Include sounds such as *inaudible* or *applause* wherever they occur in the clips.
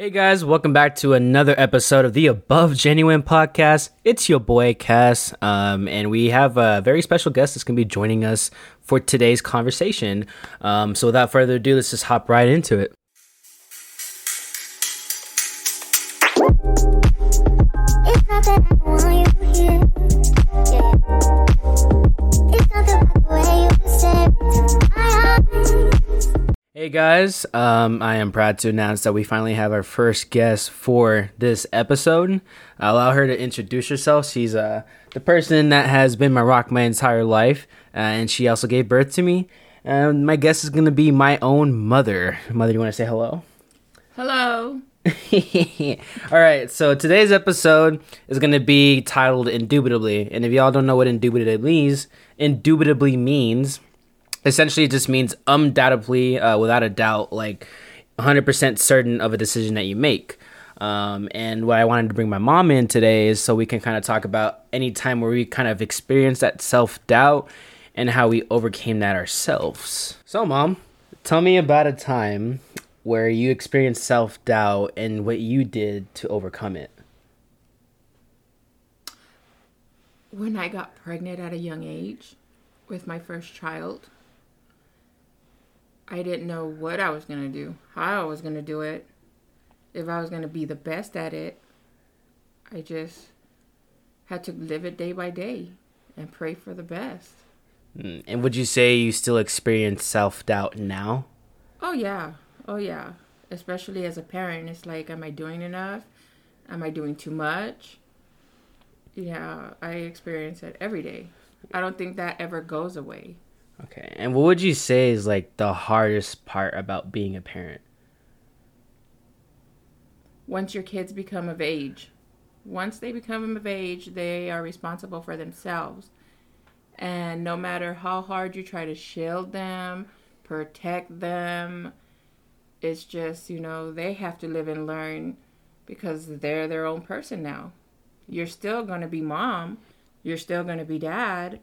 Hey guys, welcome back to another episode of the Above Genuine podcast. It's your boy Cass, um, and we have a very special guest that's going to be joining us for today's conversation. Um, so, without further ado, let's just hop right into it. Hey guys, um, I am proud to announce that we finally have our first guest for this episode. I'll allow her to introduce herself. She's uh, the person that has been my rock my entire life, uh, and she also gave birth to me. And my guest is going to be my own mother. Mother, you want to say hello? Hello. *laughs* All right, so today's episode is going to be titled Indubitably. And if y'all don't know what indubitably means, indubitably means essentially it just means undoubtedly, uh, without a doubt, like 100% certain of a decision that you make. Um, and what I wanted to bring my mom in today is so we can kind of talk about any time where we kind of experienced that self doubt and how we overcame that ourselves. So, mom, tell me about a time where you experienced self doubt and what you did to overcome it. When I got pregnant at a young age with my first child, I didn't know what I was going to do, how I was going to do it, if I was going to be the best at it. I just had to live it day by day and pray for the best. Mm, And would you say you still experience self doubt now? Oh, yeah. Oh, yeah. Especially as a parent, it's like, am I doing enough? Am I doing too much? Yeah, I experience it every day. I don't think that ever goes away. Okay. And what would you say is like the hardest part about being a parent? once your kids become of age. Once they become of age, they are responsible for themselves. And no matter how hard you try to shield them, protect them, it's just, you know, they have to live and learn because they're their own person now. You're still going to be mom, you're still going to be dad,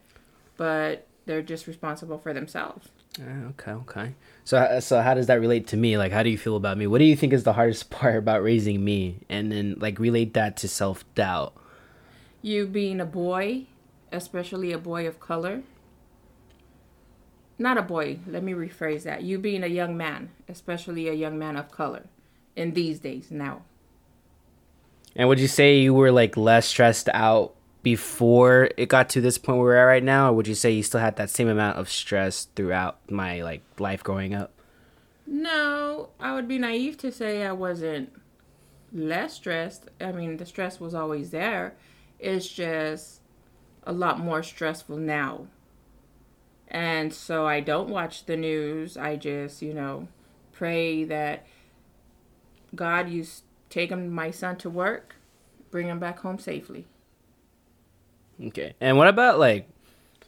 but they're just responsible for themselves. Okay, okay. So, so how does that relate to me? Like, how do you feel about me? What do you think is the hardest *laughs* part about raising me? And then, like, relate that to self doubt. you being a boy, especially a boy of color. Not a boy, let me rephrase that. You being a young man, especially a young man of color in these days now. And would you say you were like less stressed out before it got to this point where we're at right now, or would you say you still had that same amount of stress throughout my like life growing up? No, I would be naive to say I wasn't less stressed. I mean, the stress was always there. It's just a lot more stressful now. And so I don't watch the news. I just, you know, pray that God, you take my son to work, bring him back home safely. Okay. And what about like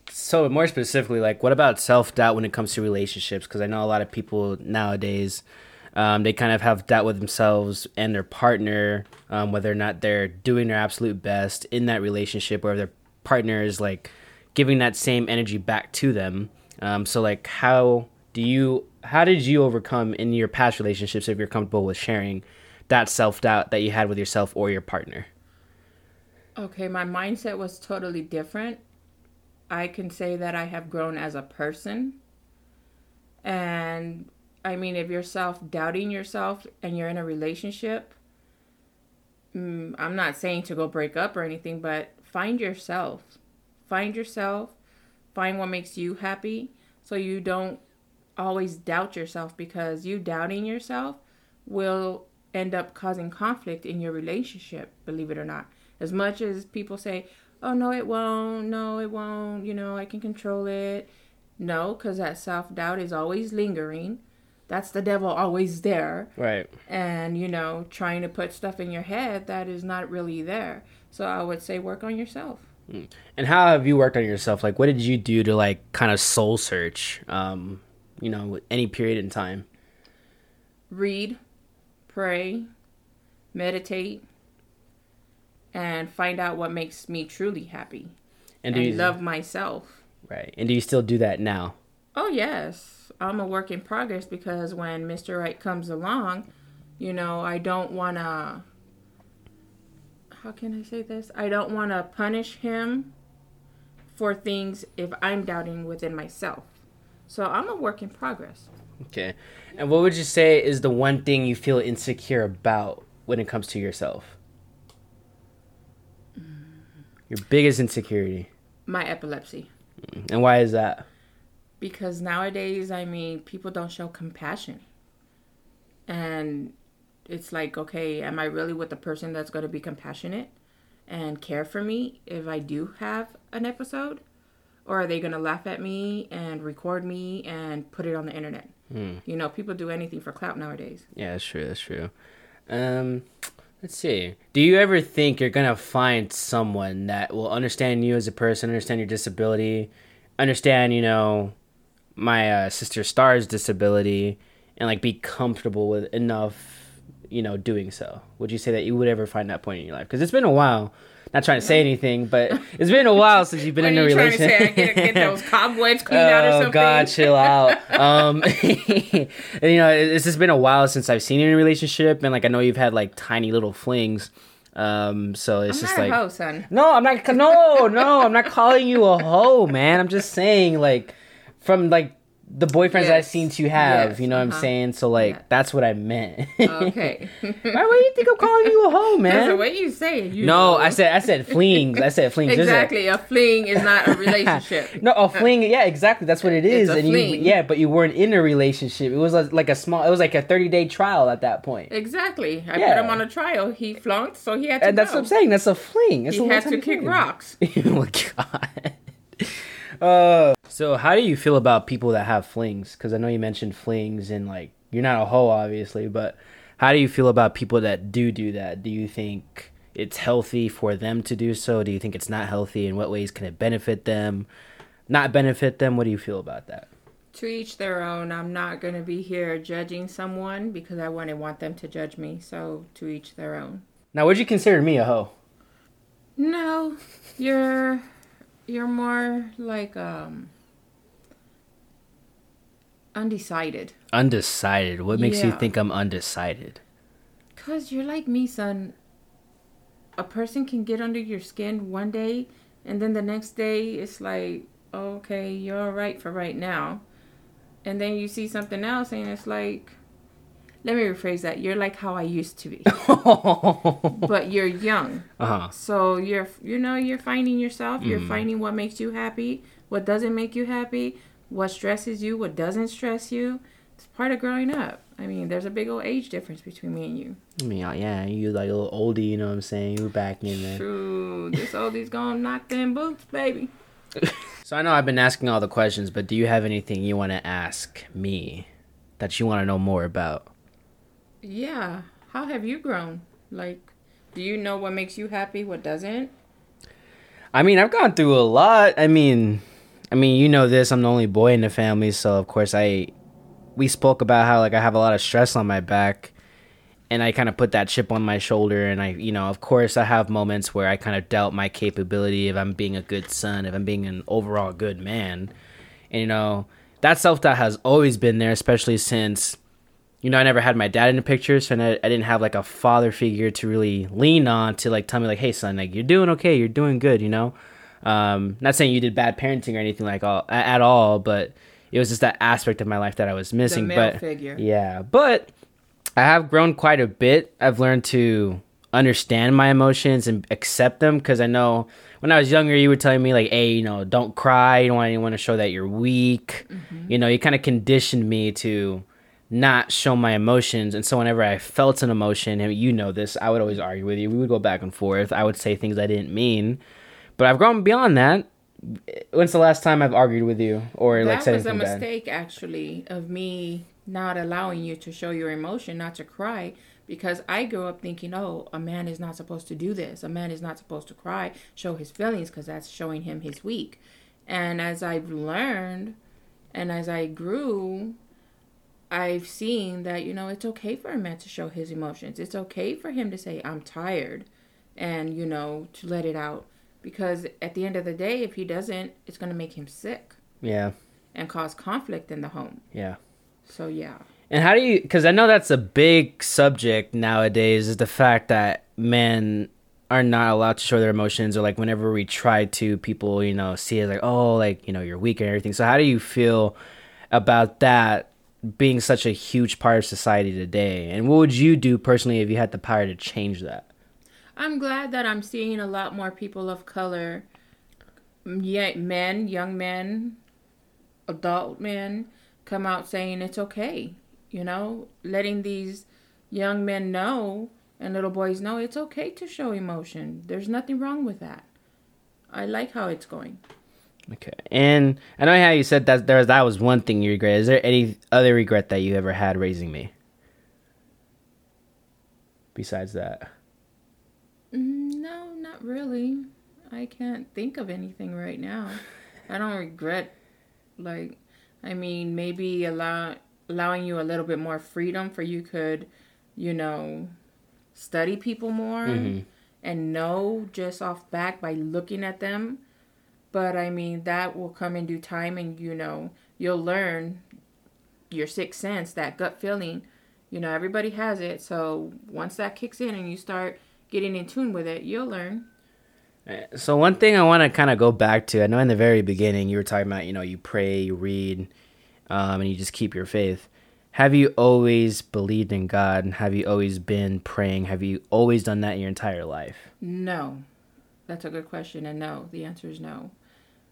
so more specifically like what about self-doubt when it comes to relationships? Because I know a lot of people nowadays um, they kind of have doubt with themselves and their partner um, whether or not they're doing their absolute best in that relationship or their partner is like giving that same energy back to them. Um, so like how do you how did you overcome in your past relationships if you're comfortable with sharing that self-doubt that you had with yourself or your partner Okay, my mindset was totally different. I can say that I have grown as a person. And I mean, if you're self doubting yourself and you're in a relationship, mm, I'm not saying to go break up or anything, but find yourself. Find yourself. Find what makes you happy so you don't always doubt yourself because you doubting yourself will end up causing conflict in your relationship, believe it or not. As much as people say, oh, no, it won't, no, it won't, you know, I can control it. No, because that self doubt is always lingering. That's the devil always there. right And, you know, trying to put stuff in your head that is not really there. So I would say work on yourself. And how have you worked on yourself? Like, what did you do to like kind of soul search? Um, you know, any period in time. Read, pray, meditate, and find out what makes me truly happy. And And, you love myself. right? And do you still do that now? Oh, yes. I'm a work in progress because when Mr. Right comes along, You know, I don't want to. How can I say this? I don't want to punish him for things if I'm doubting within myself. So I'm a work in progress. Okay. And what would you say is the one thing you feel insecure about when it comes to yourself? Your biggest insecurity. My epilepsy. And why is that? because nowadays i mean people don't show compassion and it's like okay am i really with the person that's going to be compassionate and care for me if i do have an episode or are they going to laugh at me and record me and put it on the internet you know people do anything for clout nowadays Yeah, that's true. That's true. Um, let's see. Do you ever think you're gonna find someone that will understand you as a person, understand your disability, understand, you know, my uh, sister Star's disability, and like be comfortable with enough, you know, doing so? Would you say that you would ever find that point in your life? Because it's been a while. Not trying to say anything, but it's been a while since you've been in a you trying to relationship. say i get, get those cobwebs cleaned out or *laughs* Oh something God, chill out. *laughs* Um, *laughs* and, you know, it's just been a while since I've seen you in a relationship, and like I know you've had like tiny little flings. Um, so it's i'm just like a hoe son no, I'm not. No, no, I'm not calling you a hoe, man. I'm just saying like from like the boyfriends I've seen you have. Yes, You know what I'm uh-huh. saying? So like Yeah. that's what I meant. okay *laughs* Why would you think I'm calling you a hoe, *laughs* That's the man? way you say it you No, know. I said I said flings. I said a- exactly a fling is not a relationship *laughs* No, a fling. Yeah, exactly. That's what it is. And you, yeah, but you weren't in a relationship. It was like a small. It was like a thirty day trial at that point. Exactly. I Yeah. put him on a trial. He flunked, so he had to And that's what I'm saying. That's a fling. It's He a had to kick fling. rocks. oh my god. Uh, so how do you feel about people that have flings? Because I know you mentioned flings, and like you're not a hoe, obviously, but how do you feel about people that do do that? Do you think it's healthy for them to do so? Do you think it's not healthy? In what ways can it benefit them? Not benefit them? What do you feel about that? To each their own. I'm not going to be here judging someone because I wouldn't want them to judge me. So to each their own. Now, would you consider me a hoe? No, you're you're more like um undecided. Undecided. What makes you think I'm undecided? Cause you're like me, son. A person can get under your skin one day, and then the next day it's like, okay, you're all right for right now, and then you see something else, and it's like, let me rephrase that. You're like how I used to be, *laughs* but you're young, huh. so you're, you know, you're finding yourself. You're finding what makes you happy, what doesn't make you happy, what stresses you, what doesn't stress you. It's part of growing up. I mean, there's a big old age difference between me and you. I mean, uh, yeah, you like a little oldie, you know what I'm saying? You back in there. True. This oldie's gonna knock them boots, baby. *laughs* So I know I've been asking all the questions, but do you have anything you want to ask me that you want to know more about? Yeah. How have you grown? Like, do you know what makes you happy, what doesn't? I mean, I've gone through a lot. I mean, I mean, you know this. I'm the only boy in the family, so of course I. We spoke about how like I have a lot of stress on my back, and I kind of put that chip on my shoulder, and I, you know, of course I have moments where I kind of doubt my capability if I'm being a good son, if I'm being an overall good man, and you know that self doubt has always been there, especially since. You know, I never had my dad in the picture, so I, I didn't have like a father figure to really lean on to like tell me like, "Hey, son, like you're doing okay, you're doing good," you know. Um, not saying you did bad parenting or anything like all at all, but it was just that aspect of my life that I was missing. but figure. yeah, but I have grown quite a bit. I've learned to understand my emotions and accept them because I know when I was younger, you were telling me like, "Hey, you know, don't cry. You don't want anyone to show that you're weak." You know, you kind of conditioned me to not show my emotions, and so whenever I felt an emotion, and you know this, I would always argue with you. We would go back and forth. I would say things I didn't mean, but I've grown beyond that. When's the last time I've argued with you or like that was a anything bad? mistake, actually, of me not allowing you to show your emotion, not to cry, because I grew up thinking, oh, a man is not supposed to do this. A man is not supposed to cry, show his feelings, because that's showing him he's weak. And as I've learned and as I grew, I've seen that, you know, it's okay for a man to show his emotions. It's okay for him to say, I'm tired, and, you know, to let it out. Because at the end of the day, if he doesn't, it's going to make him sick Yeah, and cause conflict in the home. yeah. So, yeah. And how do you? Because I know that's a big subject nowadays. Is the fact that men are not allowed to show their emotions, or like whenever we try to, people you know see it like, oh, like you know you're weak and everything. So how do you feel about that being such a huge part of society today? And what would you do personally if you had the power to change that? I'm glad that I'm seeing a lot more people of color, men, young men, adult men, come out saying it's okay. You know, letting these young men know and little boys know it's okay to show emotion. There's nothing wrong with that. I like how it's going. Okay, and I know how you said that there was, that was one thing you regret. Is there any other regret that you ever had raising me? Besides that. Mm, No, not really. I can't think of anything right now. I don't regret like I mean maybe allow allowing you a little bit more freedom for you could, you know, study people more Mhm. and know just off back by looking at them. But I mean that will come in due time and you know, you'll learn your sixth sense, that gut feeling. You know, everybody has it. So once that kicks in and you start getting in tune with it, you'll learn. So one thing I want to kind of go back to, I know in the very beginning you were talking about, you know, you pray, you read, um, and you just keep your faith. Have you always believed in God? And have you always been praying? Have you always done that in your entire life? No. That's a good question. And no, the answer is no.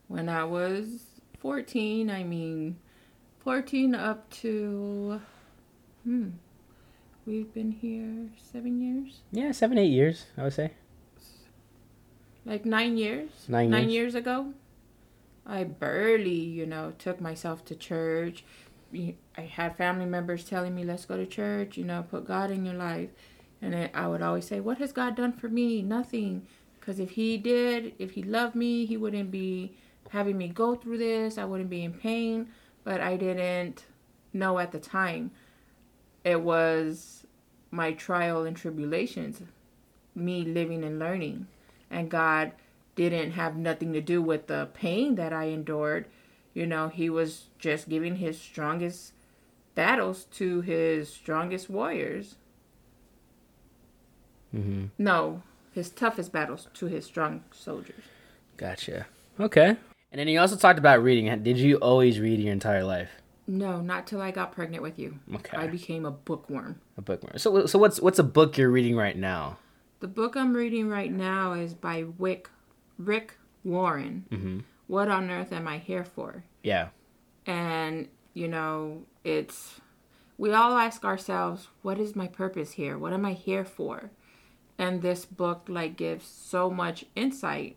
When I was 14, I mean, 14 up to, hmm, we've been here seven years? Yeah, seven, eight years, I would say. Like nine years? Nine Nine years. years ago? I barely, you know, took myself to church. I had family members telling me, let's go to church, you know, put God in your life. And I would always say, what has God done for me? Nothing. Because if He did, if He loved me, He wouldn't be having me go through this. I wouldn't be in pain. But I didn't know at the time. It was my trial and tribulations, me living and learning. And God didn't have nothing to do with the pain that I endured. You know, He was just giving His strongest battles to His strongest warriors. Mm-hmm. No, His toughest battles to His strong soldiers. Gotcha. Okay. And then you also talked about reading. Did you always read your entire life? No, not till I got pregnant with you. Okay. I became a bookworm. A bookworm. So, so what's what's a book you're reading right now? The book I'm reading right now is by Wick, Rick Warren. Mm-hmm. What on earth am I here for? Yeah. And, you know, it's, we all ask ourselves, what is my purpose here? What am I here for? And this book, like, gives so much insight.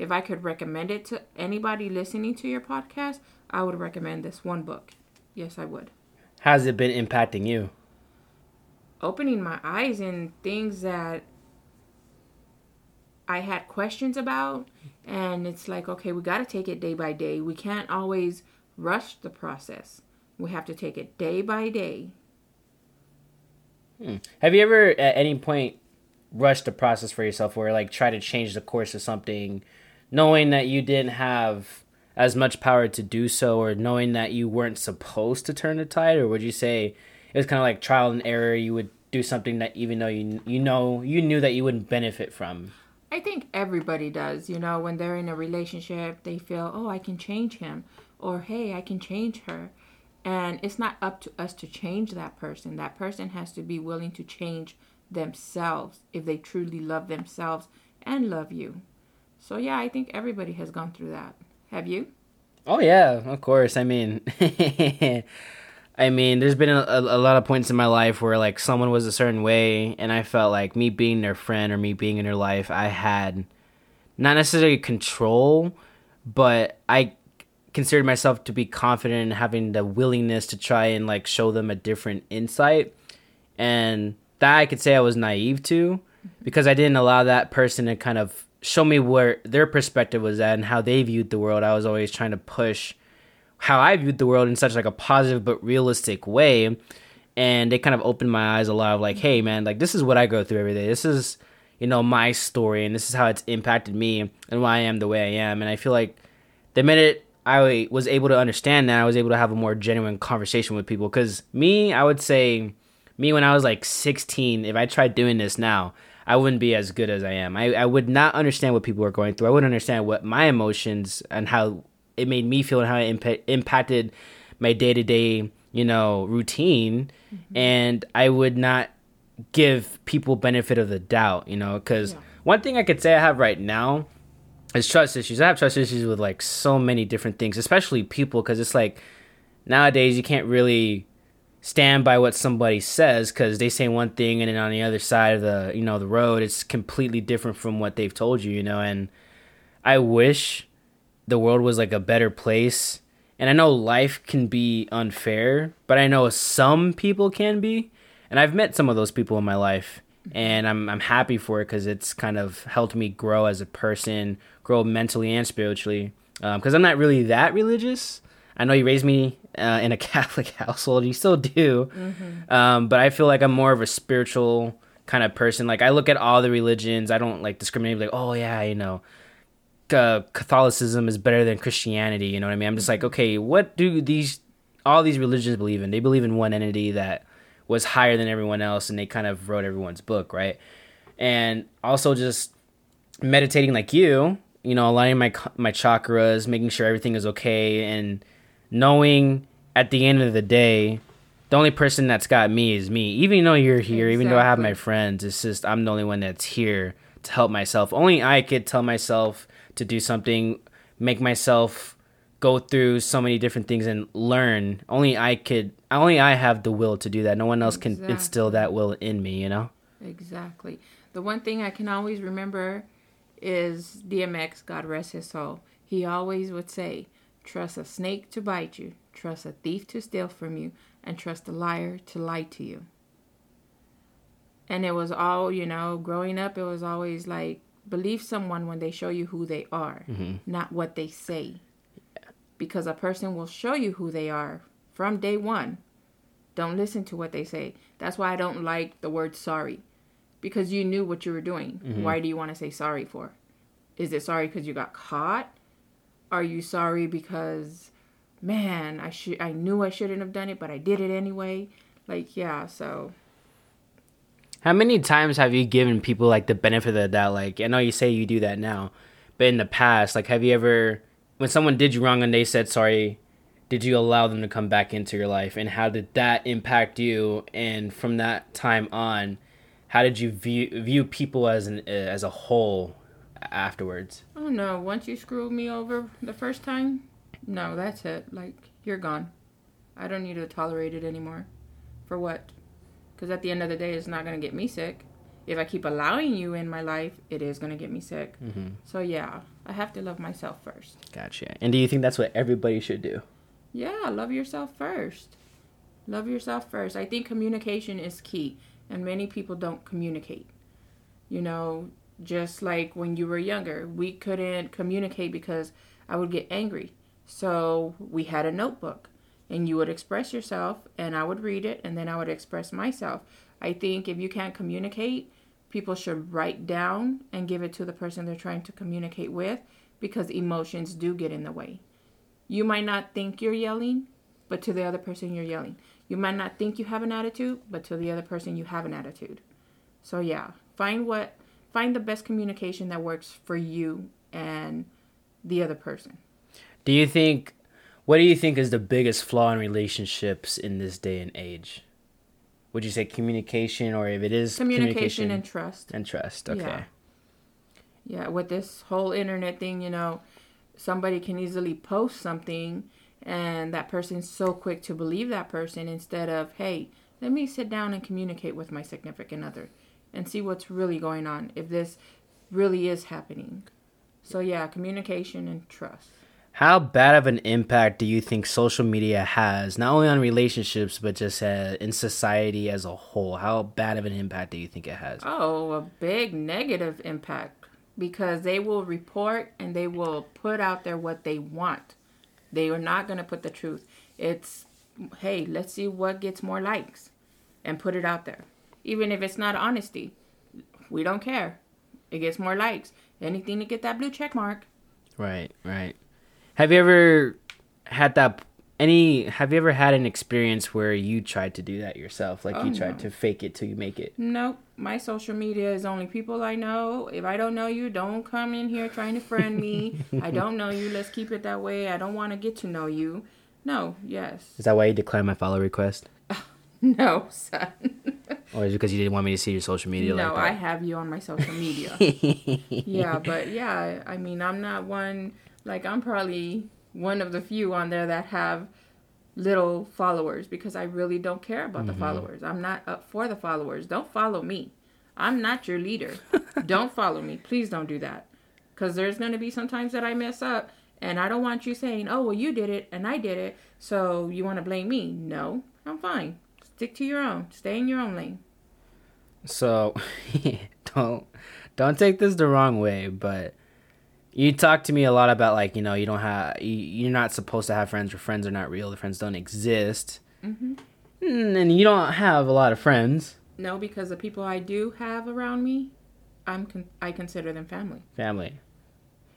If I could recommend it to anybody listening to your podcast, I would recommend this one book. Yes, I would. How's it been impacting you? Opening my eyes in things that I had questions about. And it's like, okay, we got to take it day by day. We can't always rush the process. We have to take it day by day. Hmm. Have you ever at any point rushed the process for yourself or like try to change the course of something knowing that you didn't have as much power to do so or knowing that you weren't supposed to turn the tide or would you say it was kind of like trial and error you would do something that even though you you know you knew that you wouldn't benefit from I think everybody does, you know, when they're in a relationship, they feel, oh, I can change him, or hey, I can change her. And it's not up to us to change that person. That person has to be willing to change themselves if they truly love themselves and love you. So, yeah, I think everybody has gone through that. Have you? Oh yeah, of course. I mean, *laughs* I mean, there's been a, a, lot of points in my life where like someone was a certain way, and I felt like me being their friend or me being in their life, I had not necessarily control, but I considered myself to be confident and having the willingness to try and like show them a different insight, and that I could say I was naive to because I didn't allow that person to kind of show me where their perspective was at and how they viewed the world. I was always trying to push how I viewed the world in such like a positive but realistic way. And it kind of opened my eyes a lot of like, hey man, like this is what I go through every day. This is, you know, my story and this is how it's impacted me and why I am the way I am. And I feel like the minute I was able to understand that, I was able to have a more genuine conversation with people. Because me, I would say, me when I was like 16, if I tried doing this now, I wouldn't be as good as I am. I, I would not understand what people were going through. I wouldn't understand what my emotions and how it made me feel and how it impa- impacted my day to day, you know, routine. Mm-hmm. And I would not give people benefit of the doubt, you know, because Yeah. one thing I could say I have right now is trust issues. I have trust issues with like so many different things, especially people, because it's like nowadays you can't really stand by what somebody says because they say one thing and then on the other side of the you know the road it's completely different from what they've told you you know and i wish the world was like a better place. And i know life can be unfair but i know some people can be. And i've met some of those people in my life and i'm, I'm happy for it because it's kind of helped me grow as a person grow mentally and spiritually. Um, because i'm not really that religious. I know you raised me uh, in a *laughs* catholic household you still do um, but i feel like i'm more of a spiritual kind of person like i look at all the religions i don't like discriminate like oh yeah you know uh, Catholicism is better than Christianity. You know what I mean? I'm just like, okay, what do these all these religions believe in? They believe in one entity that was higher than everyone else, and they kind of wrote everyone's book, right? And also just meditating like you, you know, aligning my my chakras, making sure everything is okay, and knowing at the end of the day, the only person that's got me is me. Even though you're here, even though I have my friends, it's just I'm the only one that's here to help myself. Only I could tell myself to do something, make myself go through so many different things and learn. Only I could. Only I have the will to do that. No one else can instill that will in me. You know. Exactly. The one thing I can always remember is DMX, God rest his soul. He always would say, Trust a snake to bite you, trust a thief to steal from you, and trust a liar to lie to you. And it was all, you know, growing up, it was always like, believe someone when they show you who they are, mm-hmm. not what they say. Because a person will show you who they are from day one. Don't listen to what they say. That's why I don't like the word sorry. Because you knew what you were doing. Mm-hmm. Why do you want to say sorry for? Is it sorry because you got caught? Are you sorry because man, I should I knew I shouldn't have done it, but I did it anyway? Like, yeah, so How many times have you given people like the benefit of that? Like I know you say you do that now, but in the past, like have you ever, when someone did you wrong and they said sorry, did you allow them to come back into your life, and how did that impact you? And from that time on, how did you view view people as an as a whole afterwards? Oh no, once you screwed me over the first time, no, that's it. Like, you're gone. I don't need to tolerate it anymore. For what? Because at the end of the day, it's not going to get me sick. If I keep allowing you in my life, it is going to get me sick. Mm-hmm. So, yeah, I have to love myself first. Gotcha. And do you think that's what everybody should do? Yeah, love yourself first. Love yourself first. I think communication is key, and many people don't communicate. You know, just like when you were younger, we couldn't communicate because I would get angry. So we had a notebook, and you would express yourself, and I would read it, and then I would express myself. I think if you can't communicate, people should write down and give it to the person they're trying to communicate with because emotions do get in the way. You might not think you're yelling, but to the other person you're yelling. You might not think you have an attitude, but to the other person you have an attitude. So yeah, find what find the best communication that works for you and the other person. Do you think what do you think is the biggest flaw in relationships in this day and age? Would you say communication or if it is Communication, and trust. and trust? Okay. Yeah. Yeah, with this whole internet thing, you know, somebody can easily post something and that person's so quick to believe that person instead of, hey, let me sit down and communicate with my significant other and see what's really going on, if this really is happening. So, yeah, communication and trust. How bad of an impact do you think social media has, not only on relationships, but just uh, in society as a whole? How bad of an impact do you think it has? Oh, a big negative impact because they will report and they will put out there what they want. They are not going to put the truth. It's, hey, let's see what gets more likes and put it out there. Even if it's not honesty, we don't care. It gets more likes. Anything to get that blue check mark. Right, right. Have you ever had that any have you ever had an experience where you tried to do that yourself? Like Oh, you tried no. to fake it till you make it? Nope. My social media is only people I know. If I don't know you, don't come in here trying to friend me. I *laughs* don't know you. Let's keep it that way. I don't want to get to know you. No, yes. Is that why you declined my follow request? *laughs* No, son. *laughs* Or is it because you didn't want me to see your social media no, I have you on my social media. yeah, but yeah, I mean, I'm not one, like, I'm probably one of the few on there that have little followers because I really don't care about the mm-hmm. followers. I'm not up for the followers. Don't follow me. I'm not your leader. *laughs* don't follow me. Please don't do that. Because there's going to be some times that I mess up and I don't want you saying, oh, well, you did it and I did it. So you want to blame me. No, I'm fine. Stick to your own. Stay in your own lane. So *laughs* don't don't take this the wrong way, but you talk to me a lot about like you know you don't have you, you're not supposed to have friends or friends are not real. The friends don't exist, Mm-hmm. Mm, and you don't have a lot of friends, No, because the people I do have around me, I'm con- I consider them family. family.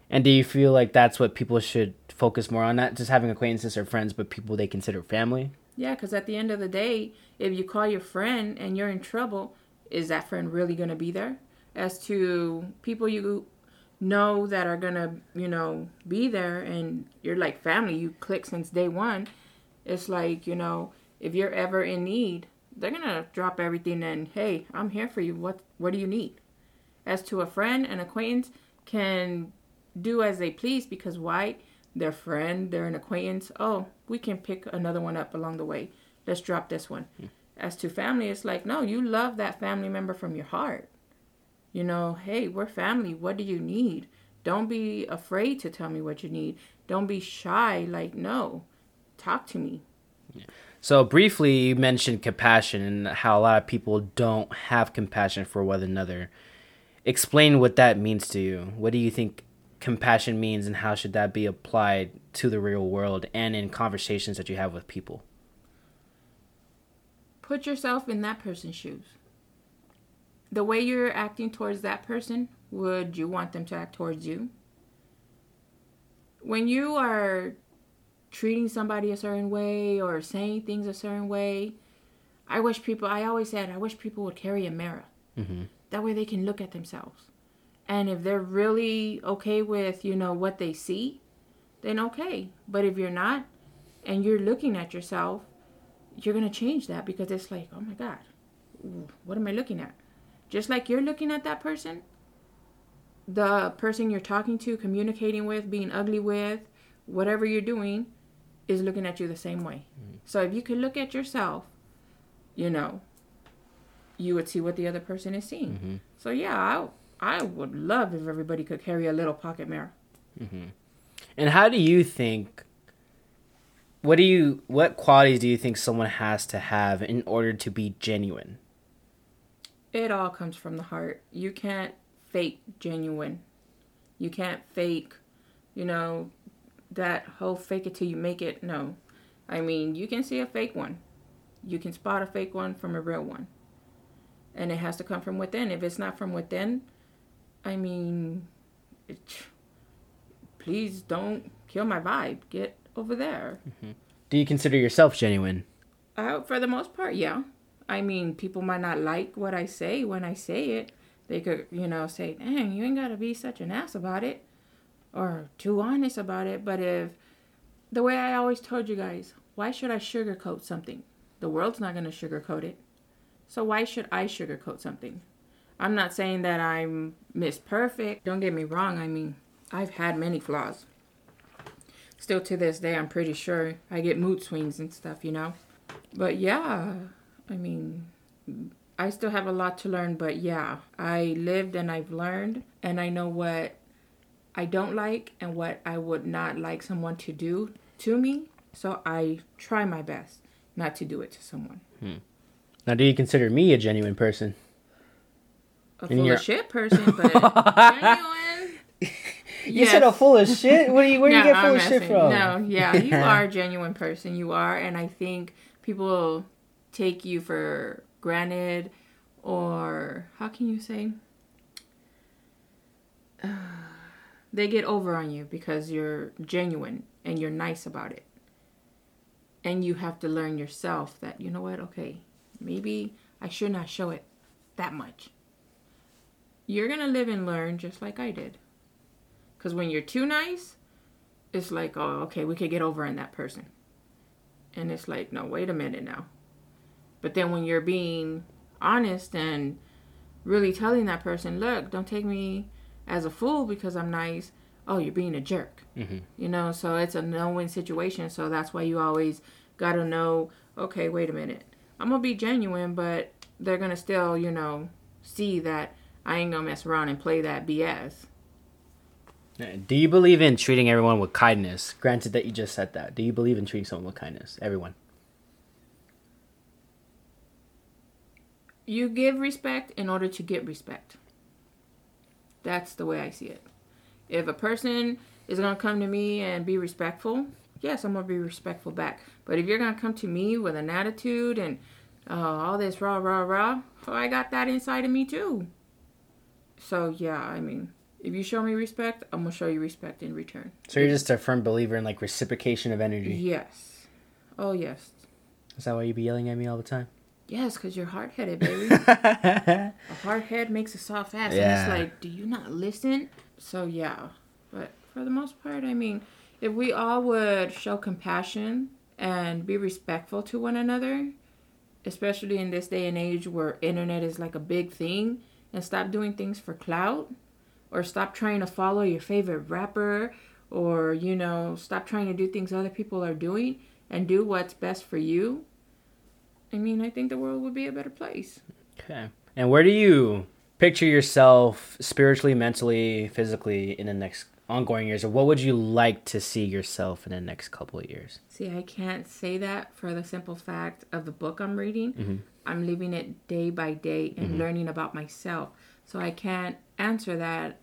And do you feel like that's what people should focus more on? Not just having acquaintances or friends, but people they consider family. Yeah, because at the end of the day, if you call your friend and you're in trouble, is that friend really going to be there? As to people you know that are to, you know, be there and you're like family, you click since day one, it's like, you know, if you're ever in need, they're to drop everything and, hey, I'm here for you. What, what do you need? As to a friend, an acquaintance can do as they please because why? Their friend, they're an acquaintance. Oh, we can pick another one up along the way. Let's drop this one. Hmm. As to family, it's like, no, you love that family member from your heart. You know, hey, we're family. What do you need? Don't be afraid to tell me what you need. Don't be shy. Like, no, talk to me. So briefly, you mentioned compassion and how a lot of people don't have compassion for one another. Explain what that means to you. What do you think compassion means, and how should that be applied to the real world and in conversations that you have with people? Put yourself in that person's shoes. The way you're acting towards that person, would you want them to act towards you? When you are treating somebody a certain way or saying things a certain way, I wish people, I always said, I wish people would carry a mirror. Mm-hmm. That way they can look at themselves. And if they're really okay with, you know, what they see, then okay. But if you're not and you're looking at yourself, you're going to change that because it's like, oh my God, what am I looking at? Just like you're looking at that person, the person you're talking to, communicating with, being ugly with, whatever you're doing, is looking at you the same way. So if you could look at yourself, you know, you would see what the other person is seeing. Mm-hmm. So yeah, I I would love if everybody could carry a little pocket mirror. And how do you think? What do you? What qualities do you think someone has to have in order to be genuine? It all comes from the heart. You can't fake genuine. You can't fake, you know, that whole fake it till you make it. No. I mean, you can see a fake one. You can spot a fake one from a real one. And it has to come from within. If it's not from within, I mean, it, please don't kill my vibe. Get over there. Do you consider yourself genuine? Uh, for the most part, yeah. I mean, people might not like what I say when I say it. They could, you know, say, dang, you ain't got to be such an ass about it or too honest about it. But if the way I always told you guys, why should I sugarcoat something? The world's not going to sugarcoat it. So why should I sugarcoat something? I'm not saying that I'm Miss Perfect. Don't get me wrong. I mean, I've had many flaws. Still to this day, I'm pretty sure I get mood swings and stuff, you know? But yeah, I mean, I still have a lot to learn, but yeah, I lived and I've learned, and I know what I don't like and what I would not like someone to do to me. So I try my best not to do it to someone. Hmm. Now, do you consider me a genuine person? A full of shit person, but *laughs* genuine. You said a full of shit. What do you? Where do you No, get full I'm of shit messing. from? No, yeah, you *laughs* are a genuine person. You are, and I think people take you for granted, or how can you say? *sighs* they get over on you because you're genuine and you're nice about it. And you have to learn yourself that, you know what, okay, maybe I should not show it that much. You're to live and learn just like I did. Because when you're too nice, it's like, oh, okay, we could get over on that person. And it's like, no, wait a minute now. But then when you're being honest and really telling that person, look, don't take me as a fool because I'm nice. Oh, you're being a jerk. Mhm. You know, so it's a no win situation. So that's why you always got to know, okay, wait a minute. I'm going to be genuine, but they're going to still, you know, see that I ain't going to mess around and play that BS. Do you believe in treating everyone with kindness? Granted that you just said that. Do you believe in treating someone with kindness? Everyone. You give respect in order to get respect. That's the way I see it. If a person is going to come to me and be respectful, yes, I'm going to be respectful back. But if you're going to come to me with an attitude and uh, all this rah, rah, rah, oh, I got that inside of me too. So, yeah, I mean, if you show me respect, I'm going to show you respect in return. So you're just a firm believer in like reciprocation of energy. Yes. Oh, yes. Is that why you be yelling at me all the time? Yes, because you're hard headed, baby. *laughs* a hard head makes a soft ass. Yeah. And it's like, do you not listen? So, yeah. But for the most part, I mean, if we all would show compassion and be respectful to one another, especially in this day and age where internet is like a big thing, and stop doing things for clout, or stop trying to follow your favorite rapper, or, you know, stop trying to do things other people are doing and do what's best for you. I mean, I think the world would be a better place. Okay. And where do you picture yourself spiritually, mentally, physically in the next ongoing years? Or what would you like to see yourself in the next couple of years? See, I can't say that for the simple fact of the book I'm reading. Mhm. I'm living it day by day and learning about myself. So I can't answer that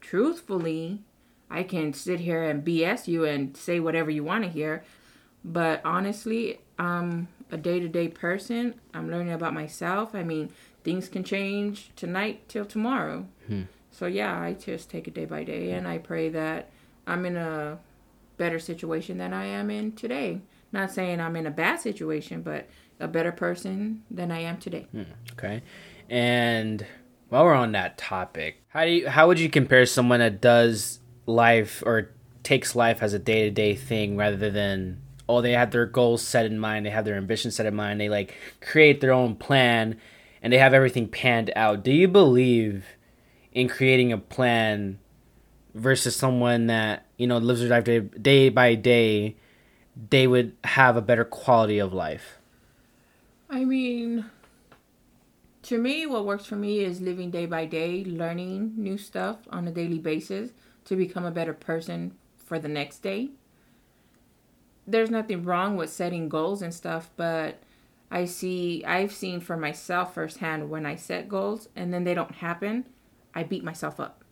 truthfully. I can sit here and BS you and say whatever you want to hear. But honestly, I'm a day to day person. I'm learning about myself. I mean, things can change tonight till tomorrow. Hmm. So yeah, I just take it day by day and I pray that I'm in a better situation than I am in today. Not saying I'm in a bad situation, but a better person than I am today. Okay. And while we're on that topic, how do you how would you compare someone that does life or takes life as a day to day thing rather than oh they have their goals set in mind, they have their ambitions set in mind, they like create their own plan and they have everything panned out. Do you believe in creating a plan versus someone that, you know, lives their life day, day by day, they would have a better quality of life? I mean, to me, what works for me is living day by day, learning new stuff on a daily basis to become a better person for the next day. There's nothing wrong with setting goals and stuff, but I see, I've seen for myself firsthand when I set goals and then they don't happen, I beat myself up.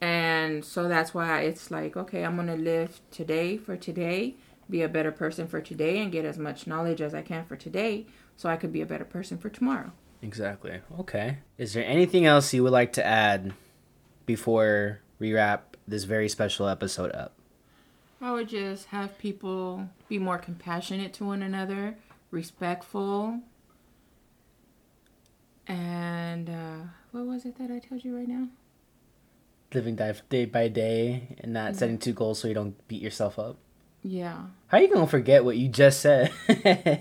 And so that's why it's like, okay, I'm going to live today for today, be a better person for today, and get as much knowledge as I can for today so I could be a better person for tomorrow. Exactly. Okay. Is there anything else you would like to add before we wrap this very special episode up? I would just have people be more compassionate to one another, respectful, and uh, what was it that I told you right now? Living day by day and not setting two goals so you don't beat yourself up. Yeah. How you gonna forget what you just said?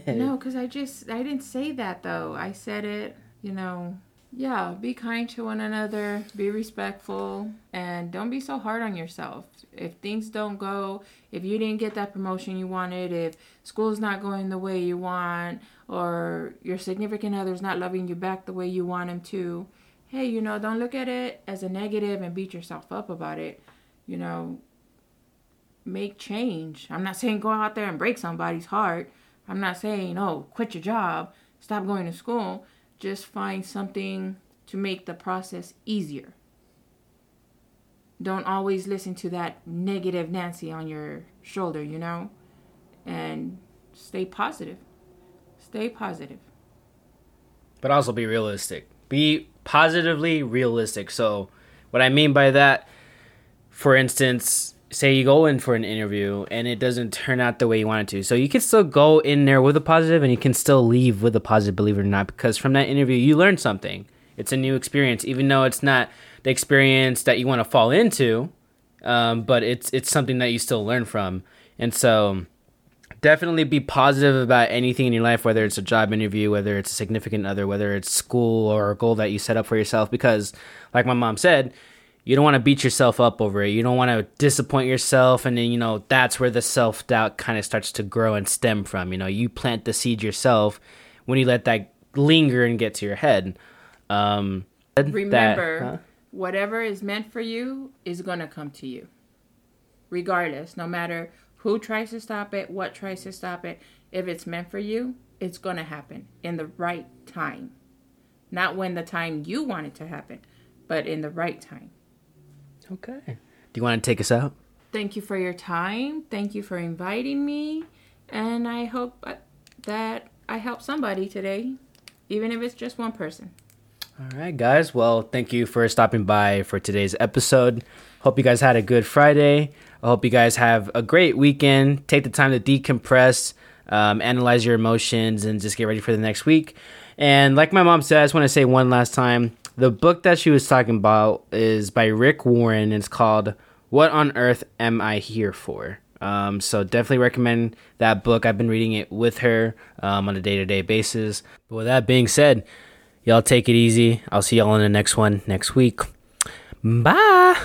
No, *laughs* because I just, I didn't say that though. I said it, you know, yeah, be kind to one another, be respectful, and don't be so hard on yourself. If things don't go, if you didn't get that promotion you wanted, if school's not going the way you want, or your significant other's not loving you back the way you want him to, hey, you know, don't look at it as a negative and beat yourself up about it. You know, make change. I'm not saying go out there and break somebody's heart. I'm not saying, oh, quit your job, stop going to school. Just find something to make the process easier. Don't always listen to that negative Nancy on your shoulder, you know? And stay positive. Stay positive. but also be realistic. Be positively realistic. So, what I mean by that, for instance, say you go in for an interview and it doesn't turn out the way you want it to. So you can still go in there with a positive and you can still leave with a positive, believe it or not, because from that interview you learn something. It's a new experience, even though it's not the experience that you want to fall into, um, but it's it's something that you still learn from. And so definitely be positive about anything in your life, whether it's a job interview, whether it's a significant other, whether it's school or a goal that you set up for yourself. Because, like my mom said, you don't want to beat yourself up over it. You don't want to disappoint yourself. And then, you know, that's where the self doubt kind of starts to grow and stem from. You know, you plant the seed yourself when you let that linger and get to your head. Um, that- Remember, huh? whatever is meant for you is going to come to you. Regardless, no matter who tries to stop it, what tries to stop it, if it's meant for you, it's going to happen in the right time. Not when the time you want it to happen, but in the right time. Okay. Do you want to take us out? Thank you for your time. Thank you for inviting me. And I hope uh, that I help somebody today, even if it's just one person. All right, guys. Well, thank you for stopping by for today's episode. Hope you guys had a good Friday. I hope you guys have a great weekend. Take the time to decompress, um, analyze your emotions, and just get ready for the next week. And like my mom said, I just want to say one last time the book that she was talking about is by Rick Warren. It's called What on Earth Am I Here For? Um, so definitely recommend that book. I've been reading it with her um, on a day to day basis. But with that being said, y'all take it easy. I'll see y'all in the next one next week. Bye.